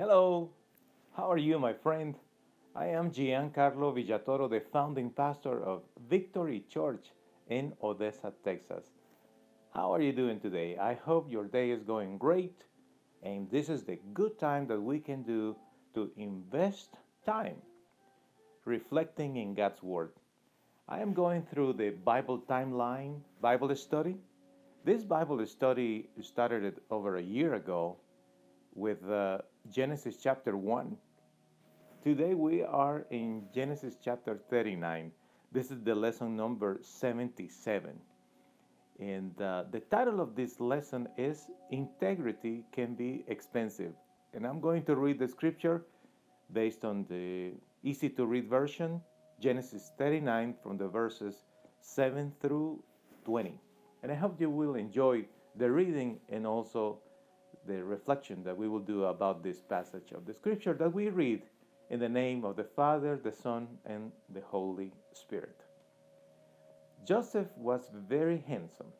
Hello, how are you, my friend? I am Giancarlo Villatoro, the founding pastor of Victory Church in Odessa, Texas. How are you doing today? I hope your day is going great, and this is the good time that we can do to invest time reflecting in God's Word. I am going through the Bible timeline Bible study. This Bible study started over a year ago with uh, Genesis chapter 1. Today we are in Genesis chapter 39. This is the lesson number 77. And uh, the title of this lesson is Integrity Can Be Expensive. And I'm going to read the scripture based on the easy to read version, Genesis 39 from the verses 7 through 20. And I hope you will enjoy the reading and also the reflection that we will do about this passage of the scripture that we read in the name of the Father, the Son, and the Holy Spirit. Joseph was very handsome,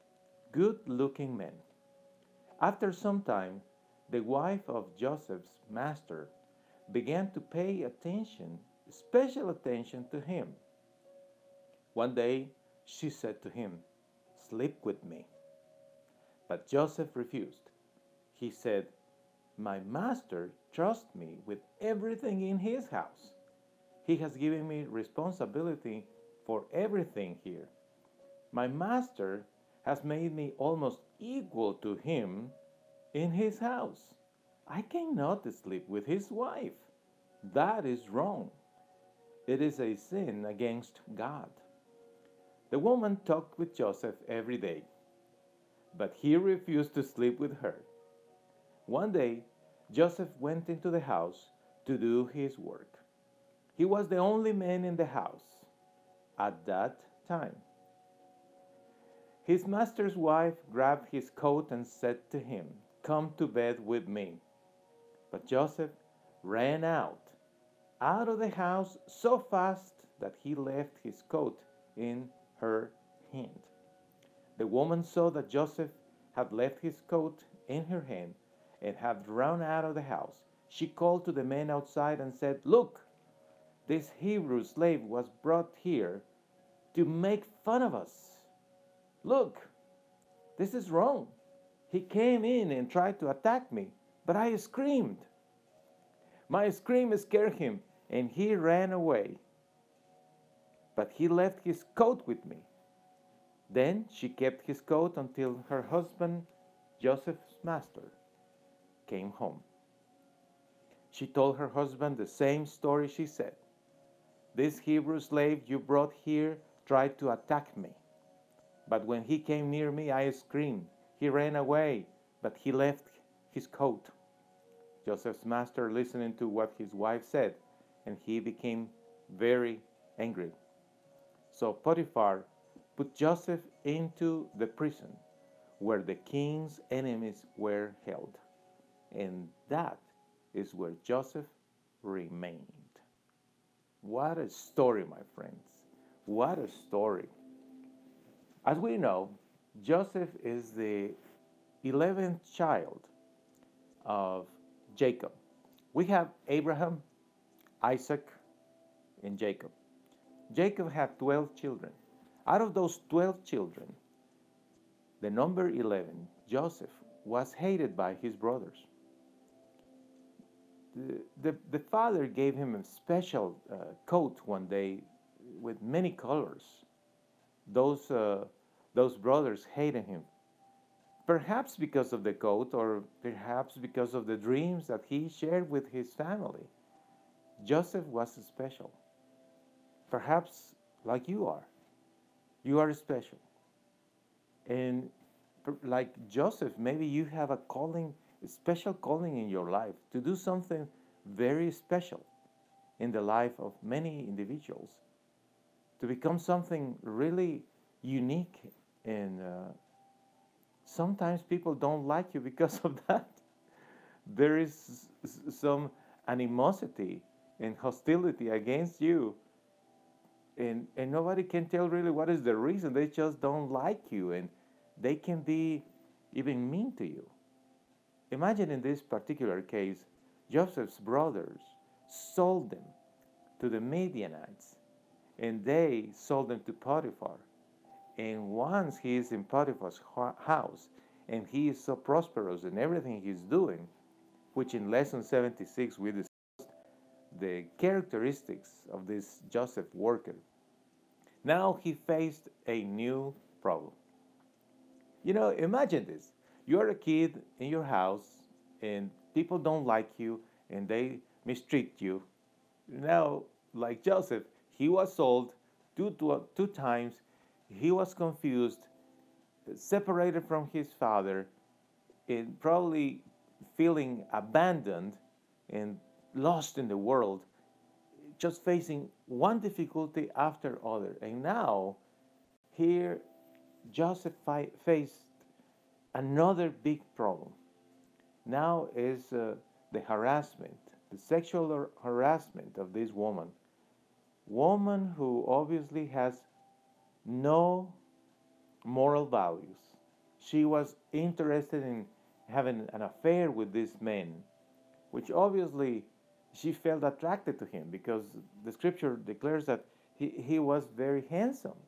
good looking man. After some time, the wife of Joseph's master began to pay attention, special attention to him. One day she said to him, Sleep with me. But Joseph refused. He said, My master trusts me with everything in his house. He has given me responsibility for everything here. My master has made me almost equal to him in his house. I cannot sleep with his wife. That is wrong. It is a sin against God. The woman talked with Joseph every day, but he refused to sleep with her. One day, Joseph went into the house to do his work. He was the only man in the house at that time. His master's wife grabbed his coat and said to him, Come to bed with me. But Joseph ran out, out of the house so fast that he left his coat in her hand. The woman saw that Joseph had left his coat in her hand and had run out of the house. She called to the men outside and said, Look, this Hebrew slave was brought here to make fun of us. Look, this is wrong. He came in and tried to attack me, but I screamed. My scream scared him, and he ran away. But he left his coat with me. Then she kept his coat until her husband, Joseph's master, came home. She told her husband the same story she said. This Hebrew slave you brought here tried to attack me. But when he came near me, I screamed. He ran away, but he left his coat. Joseph's master listened to what his wife said, and he became very angry. So Potiphar put Joseph into the prison where the king's enemies were held. And that is where Joseph remained. What a story, my friends. What a story. As we know, Joseph is the 11th child of Jacob. We have Abraham, Isaac, and Jacob. Jacob had 12 children. Out of those 12 children, the number 11, Joseph, was hated by his brothers. The, the, the father gave him a special uh, coat one day with many colors those, uh, those brothers hated him. Perhaps because of the coat, or perhaps because of the dreams that he shared with his family. Joseph was special. Perhaps like you are. You are special. And like Joseph, maybe you have a calling, special calling in your life to do something very special in the life of many individuals to become something really unique and uh, sometimes people don't like you because of that. There is some animosity and hostility against you and and nobody can tell really what is the reason. They just don't like you and they can be even mean to you imagine in this particular case Joseph's brothers sold them to the Midianites, and they sold them to Potiphar. And once he is in Potiphar's house, and he is so prosperous in everything he's doing, which in lesson 76 we discussed the characteristics of this Joseph worker. Now he faced a new problem. You know, imagine this. You're a kid in your house and people don't like you and they mistreat you. Now, like Joseph, he was sold two, two, two times. He was confused, separated from his father, and probably feeling abandoned and lost in the world, just facing one difficulty after other. And now, here, Joseph faced another big problem. Now is uh, the harassment, the sexual harassment of this woman. Woman who obviously has no moral values. She was interested in having an affair with this man, which obviously she felt attracted to him because the scripture declares that he, he was very handsome,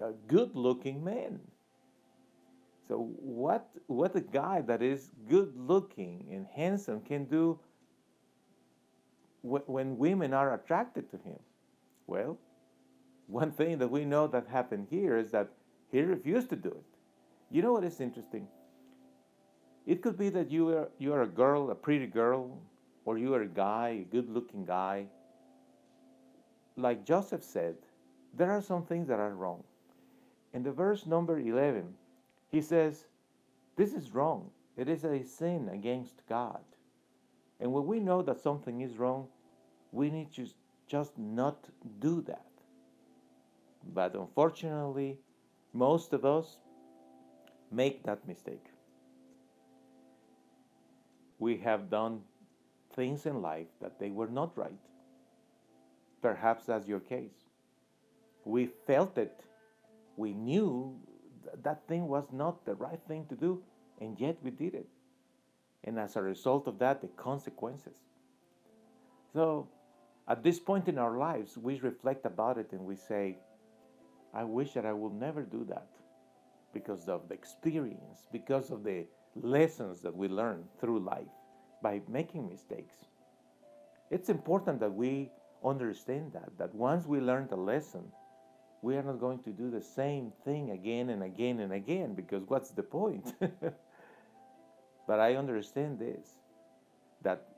a, a good looking man. So, what, what a guy that is good looking and handsome can do when women are attracted to him? Well, one thing that we know that happened here is that he refused to do it. You know what is interesting? It could be that you are, you are a girl, a pretty girl, or you are a guy, a good looking guy. Like Joseph said, there are some things that are wrong. In the verse number 11, he says, This is wrong. It is a sin against God. And when we know that something is wrong, we need to just not do that. But unfortunately, most of us make that mistake we have done things in life that they were not right. Perhaps that's your case. We felt it. We knew that thing was not the right thing to do, and yet we did it. And as a result of that, the consequences. So, at this point in our lives, we reflect about it and we say, I wish that I would never do that because of the experience, because of the lessons that we learn through life by making mistakes. It's important that we understand that, that once we learn the lesson, we are not going to do the same thing again and again and again because what's the point? but I understand this that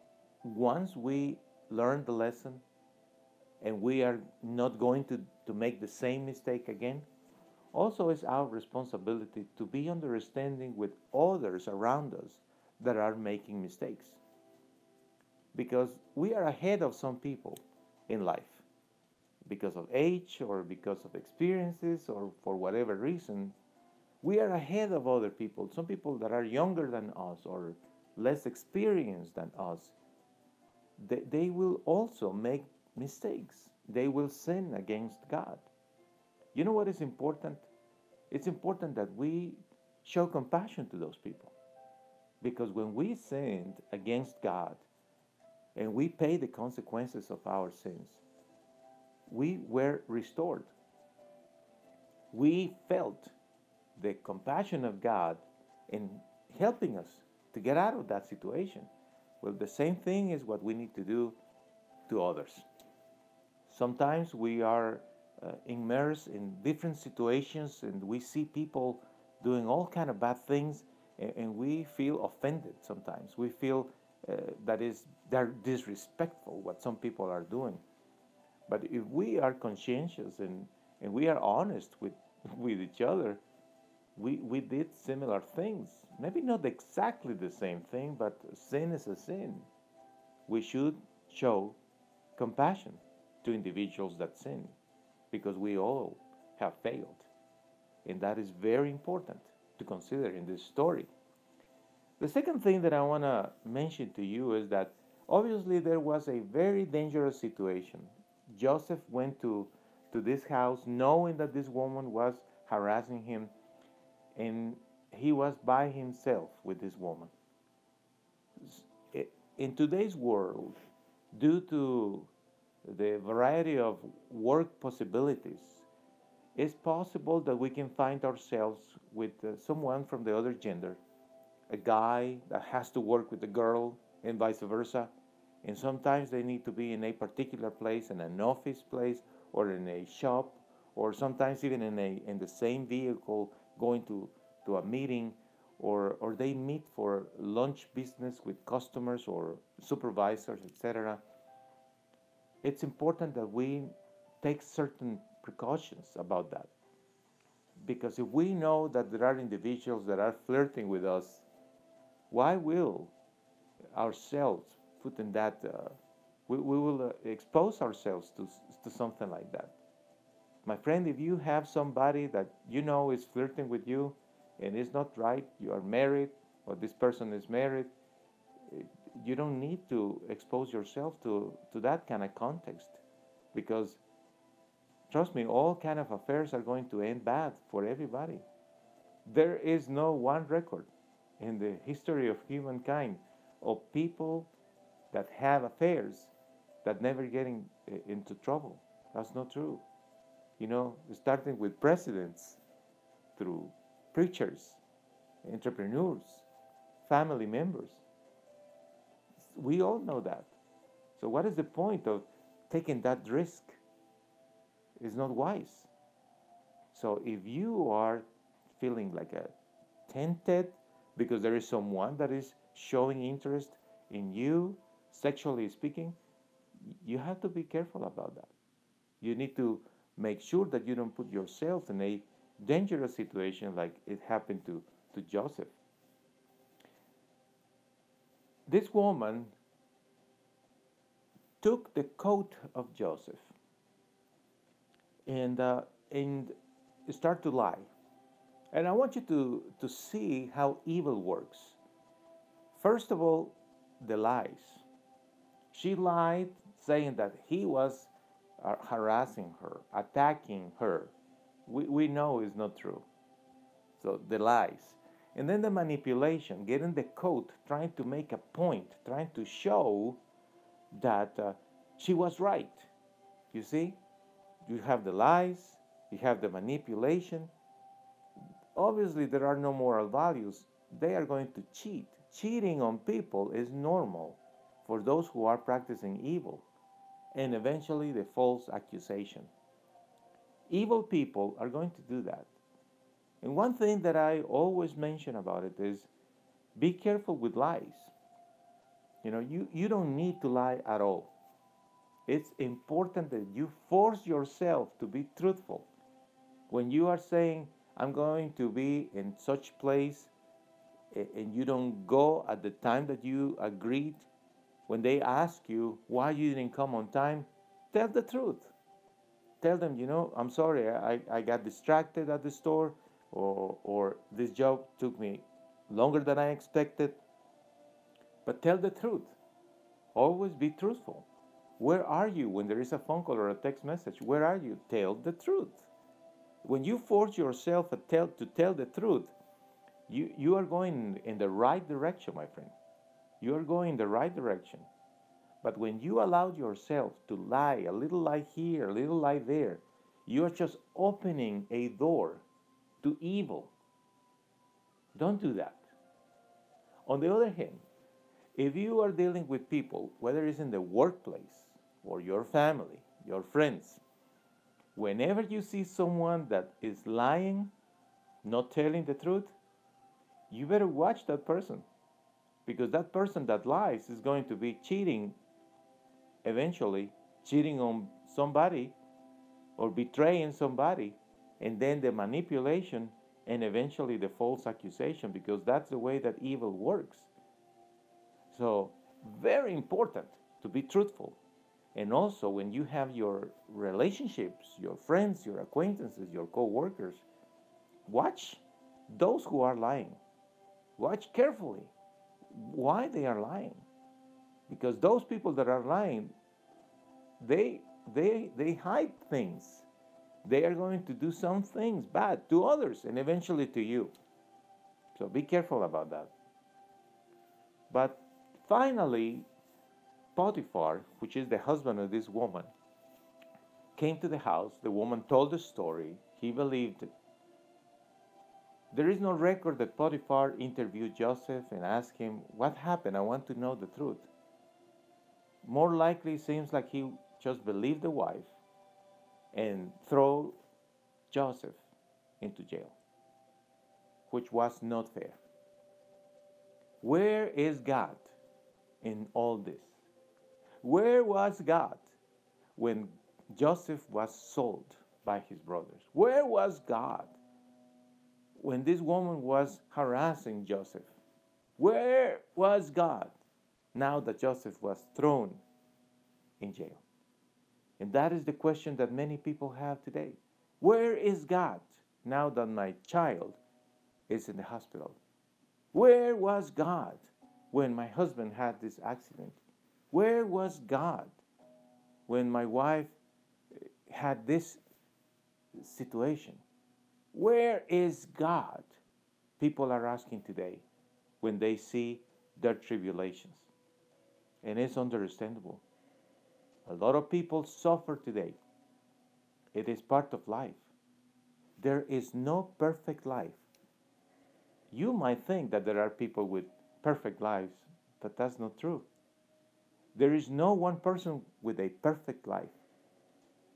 once we learn the lesson and we are not going to, to make the same mistake again, also, it's our responsibility to be understanding with others around us that are making mistakes. Because we are ahead of some people in life because of age or because of experiences or for whatever reason. We are ahead of other people, some people that are younger than us or less experienced than us. They, they will also make mistakes, they will sin against God. You know what is important? It's important that we show compassion to those people. Because when we sinned against God and we pay the consequences of our sins, we were restored. We felt the compassion of God in helping us to get out of that situation. Well, the same thing is what we need to do to others. Sometimes we are uh, immersed in different situations and we see people doing all kind of bad things and, and we feel offended sometimes we feel uh, that is they're disrespectful what some people are doing but if we are conscientious and, and we are honest with, with each other we, we did similar things maybe not exactly the same thing but sin is a sin we should show compassion to individuals that sin because we all have failed. And that is very important to consider in this story. The second thing that I want to mention to you is that obviously there was a very dangerous situation. Joseph went to, to this house knowing that this woman was harassing him, and he was by himself with this woman. in today's world, due to the variety of work possibilities, it's possible that we can find ourselves with uh, someone from the other gender, a guy that has to work with a girl, and vice versa. And sometimes they need to be in a particular place, in an office place, or in a shop, or sometimes even in a in the same vehicle going to, to a meeting, or or they meet for lunch business with customers or supervisors, etc. It's important that we take certain precautions about that. Because if we know that there are individuals that are flirting with us, why will ourselves put in that, uh, we, we will uh, expose ourselves to, to something like that? My friend, if you have somebody that you know is flirting with you and it's not right, you are married or this person is married, you don't need to expose yourself to, to that kind of context because Trust me, all kind of affairs are going to end bad for everybody. There is no one record in the history of humankind of people that have affairs that never getting eh, into trouble. That's not true. You know, starting with presidents, through preachers, entrepreneurs, family members. We all know that. So, what is the point of taking that risk? It's not wise. So if you are feeling like a tempted because there is someone that is showing interest in you, sexually speaking, you have to be careful about that. You need to make sure that you don't put yourself in a dangerous situation like it happened to, to Joseph. This woman took the coat of Joseph and uh, and start to lie. And I want you to, to see how evil works. First of all, the lies. She lied saying that he was uh, harassing her, attacking her. We, we know is not true. So the lies. And then the manipulation, getting the coat, trying to make a point, trying to show that uh, she was right. You see? You have the lies, you have the manipulation. Obviously, there are no moral values. They are going to cheat. Cheating on people is normal for those who are practicing evil. And eventually, the false accusation. Evil people are going to do that. And one thing that I always mention about it is be careful with lies. You know, you, you don't need to lie at all it's important that you force yourself to be truthful. When you are saying, I'm going to be in such place, and you don't go at the time that you agreed, when they ask you why you didn't come on time, tell the truth. Tell them, you know, I'm sorry, I, I got distracted at the store, or, or this job took me longer than I expected. But tell the truth. Always be truthful. Where are you when there is a phone call or a text message? Where are you? Tell the truth. When you force yourself to tell, to tell the truth, you, you are going in the right direction, my friend. You are going in the right direction. But when you allow yourself to lie, a little lie here, a little lie there, you are just opening a door to evil. Don't do that. On the other hand, if you are dealing with people, whether it's in the workplace, or your family, your friends, whenever you see someone that is lying, not telling the truth, you better watch that person. Because that person that lies is going to be cheating eventually, cheating on somebody or betraying somebody, and then the manipulation and eventually the false accusation, because that's the way that evil works. So, very important to be truthful. And also, when you have your relationships, your friends, your acquaintances, your co workers, watch those who are lying. Watch carefully why they are lying. Because those people that are lying, they, they, they hide things. They are going to do some things bad to others and eventually to you. So be careful about that. But Finally, Potiphar, which is the husband of this woman, came to the house. The woman told the story. He believed it. There is no record that Potiphar interviewed Joseph and asked him, What happened? I want to know the truth. More likely, it seems like he just believed the wife and throw Joseph into jail, which was not fair. Where is God in all this? Where was God when Joseph was sold by his brothers? Where was God when this woman was harassing Joseph? Where was God now that Joseph was thrown in jail? And that is the question that many people have today. Where is God now that my child is in the hospital? Where was God when my husband had this accident? Where was God when my wife had this situation? Where is God? People are asking today when they see their tribulations. And it's understandable. A lot of people suffer today. It is part of life. There is no perfect life. You might think that there are people with perfect lives, but that's not true. There is no one person with a perfect life.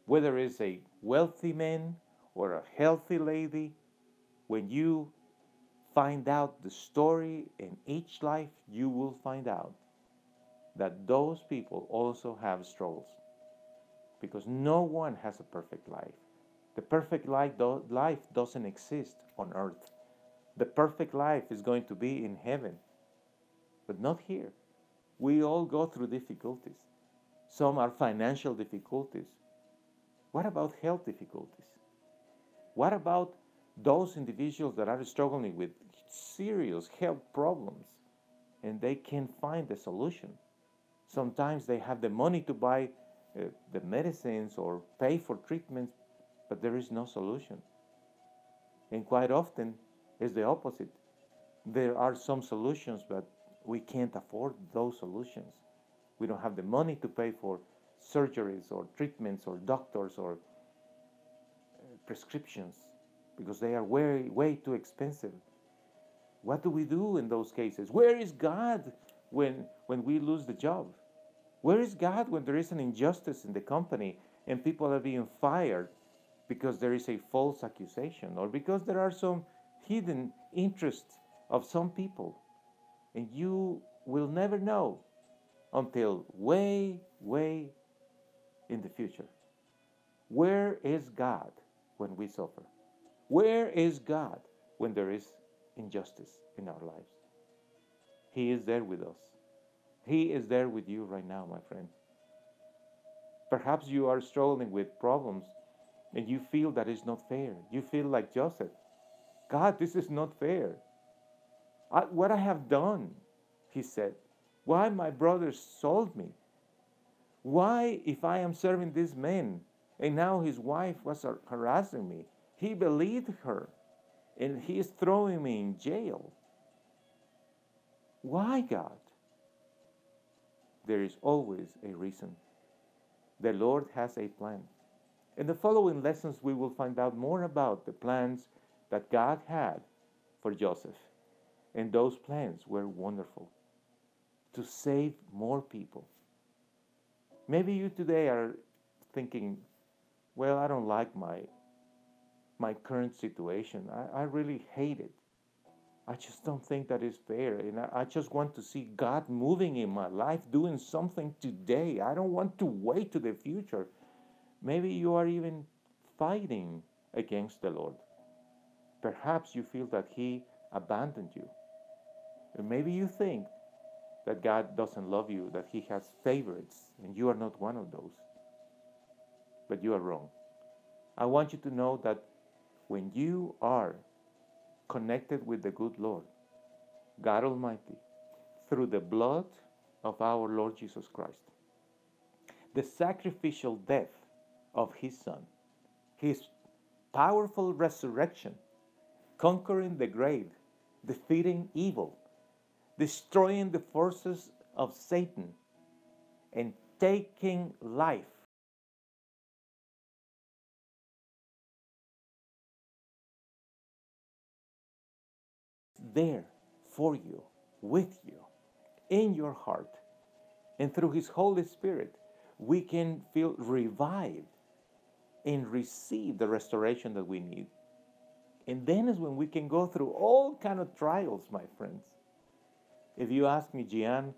Whether it's a wealthy man or a healthy lady, when you find out the story in each life, you will find out that those people also have struggles. Because no one has a perfect life. The perfect life, life doesn't exist on earth. The perfect life is going to be in heaven, but not here. We all go through difficulties. Some are financial difficulties. What about health difficulties? What about those individuals that are struggling with serious health problems and they can't find a solution? Sometimes they have the money to buy uh, the medicines or pay for treatments, but there is no solution. And quite often, it's the opposite. There are some solutions, but we can't afford those solutions. We don't have the money to pay for surgeries or treatments or doctors or prescriptions because they are way, way too expensive. What do we do in those cases? Where is God when, when we lose the job? Where is God when there is an injustice in the company and people are being fired because there is a false accusation or because there are some hidden interests of some people? And you will never know until way, way in the future. Where is God when we suffer? Where is God when there is injustice in our lives? He is there with us. He is there with you right now, my friend. Perhaps you are struggling with problems and you feel that it's not fair. You feel like Joseph. God, this is not fair. I, what I have done, he said. Why my brothers sold me? Why, if I am serving these man and now his wife was harassing me, he believed her and he is throwing me in jail? Why, God? there is always a reason. The Lord has a plan. In the following lessons, we will find out more about the plans that God had for Joseph. And those plans were wonderful to save more people. Maybe you today are thinking, well, I don't like my, my current situation. I, I really hate it. I just don't think that is fair. And I, I, just want to see God moving in my life, doing something today. I don't want to wait to the future. Maybe you are even fighting against the Lord. Perhaps you feel that He abandoned you. And maybe you think that God doesn't love you, that He has favorites, and you are not one of those. But you are wrong. I want you to know that when you are connected with the good Lord, God Almighty, through the blood of our Lord Jesus Christ. The sacrificial death of His Son, His powerful resurrection, conquering the grave, defeating evil, destroying the forces of Satan and taking life. There for you, with you, in your heart. And through His Holy Spirit, we can feel revived and receive the restoration that we need. And then is when we can go through all kind of trials, my friends. If you ask me, Gian,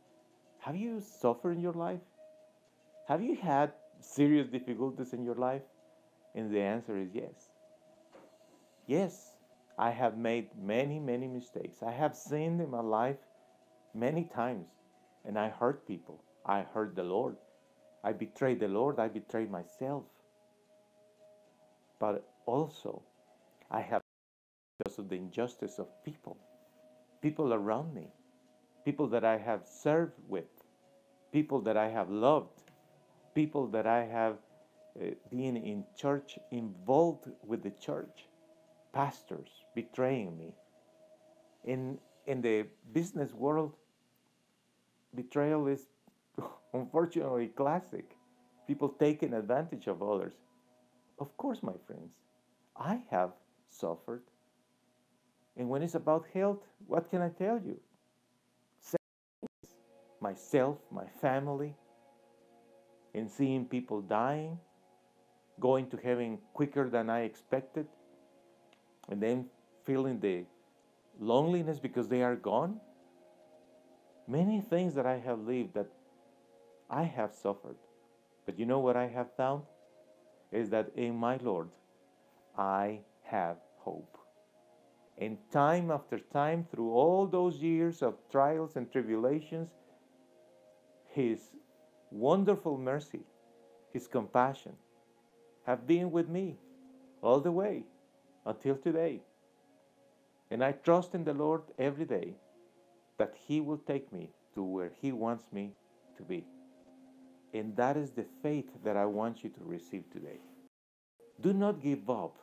have you suffered in your life? Have you had serious difficulties in your life? And the answer is yes. Yes, I have made many, many mistakes. I have sinned in my life many times, and I hurt people. I hurt the Lord. I betrayed the Lord. I betrayed myself. But also, I have because of the injustice of people, people around me, people that I have served with, people that I have loved, people that I have uh, been in church, involved with the church, pastors betraying me. In, in the business world, betrayal is unfortunately classic. People taking advantage of others. Of course, my friends, I have suffered. And when it's about health, what can I tell you? Myself, my family, and seeing people dying, going to heaven quicker than I expected, and then feeling the loneliness because they are gone. Many things that I have lived that I have suffered. But you know what I have found? Is that in my Lord, I have hope. And time after time, through all those years of trials and tribulations, His wonderful mercy, His compassion have been with me all the way until today. And I trust in the Lord every day that He will take me to where He wants me to be. And that is the faith that I want you to receive today. Do not give up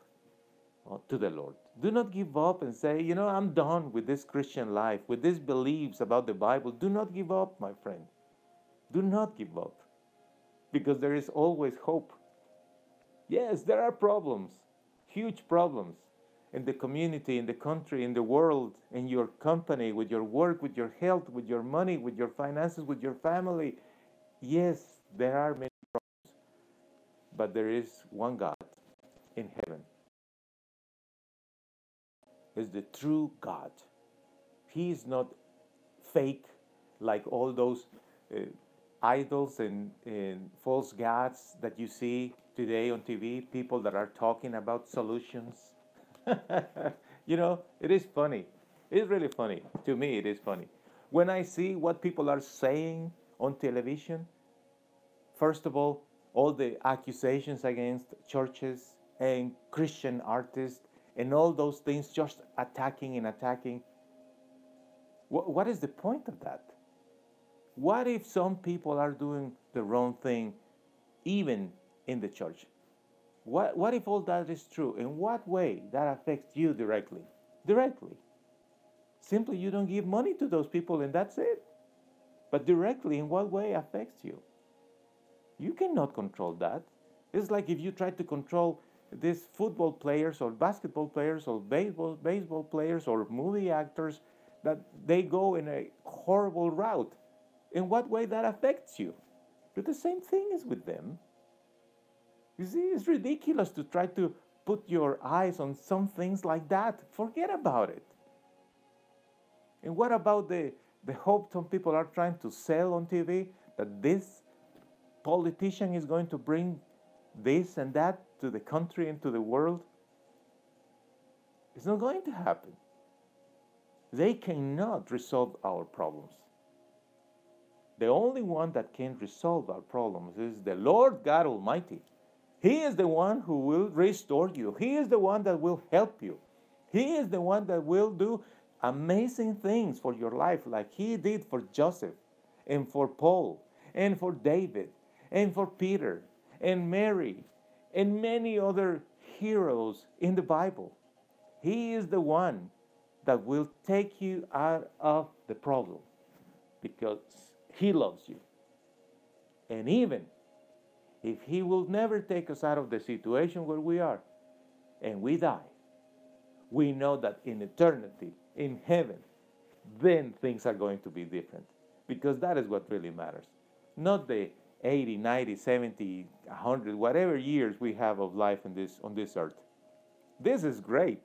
uh, to the Lord. Do not give up and say, you know, I'm done with this Christian life, with these beliefs about the Bible. Do not give up, my friend. Do not give up because there is always hope. Yes, there are problems, huge problems in the community, in the country, in the world, in your company, with your work, with your health, with your money, with your finances, with your family. Yes, there are many problems, but there is one God in heaven. Is the true God. He is not fake like all those uh, idols and, and false gods that you see today on TV. People that are talking about solutions. you know, it is funny. It's really funny. To me, it is funny. When I see what people are saying on television, first of all, all the accusations against churches and Christian artists and all those things just attacking and attacking. What, what is the point of that? What if some people are doing the wrong thing even in the church? What, what if all that is true? In what way that affects you directly? Directly. Simply you don't give money to those people and that's it. But directly, in what way affects you? You cannot control that. It's like if you try to control these football players or basketball players or baseball, baseball players or movie actors that they go in a horrible route. In what way that affects you? But the same thing is with them. You see, it's ridiculous to try to put your eyes on some things like that. Forget about it. And what about the, the hope some people are trying to sell on TV that this politician is going to bring this and that to the country and to the world? It's not going to happen. They cannot resolve our problems. The only one that can resolve our problems is the Lord God Almighty. He is the one who will restore you. He is the one that will help you. He is the one that will do amazing things for your life, like He did for Joseph and for Paul and for David and for Peter and Mary and many other heroes in the Bible. He is the one that will take you out of the problem because He loves you. And even if He will never take us out of the situation where we are and we die, we know that in eternity, in heaven, then things are going to be different because that is what really matters. Not the 80, 90, 70, 100, whatever years we have of life in this, on this earth. This is great,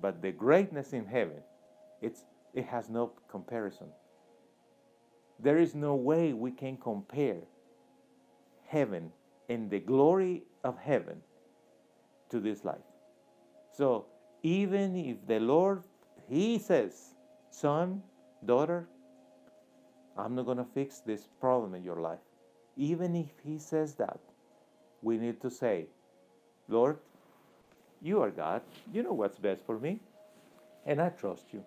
but the greatness in heaven, it's, it has no comparison. There is no way we can compare heaven and the glory of heaven to this life. So even if the Lord, He says, son, daughter, I'm not going to fix this problem in your life. Even if He says that, we need to say, Lord, you are God. You know what's best for me. And I trust you.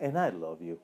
And I love you.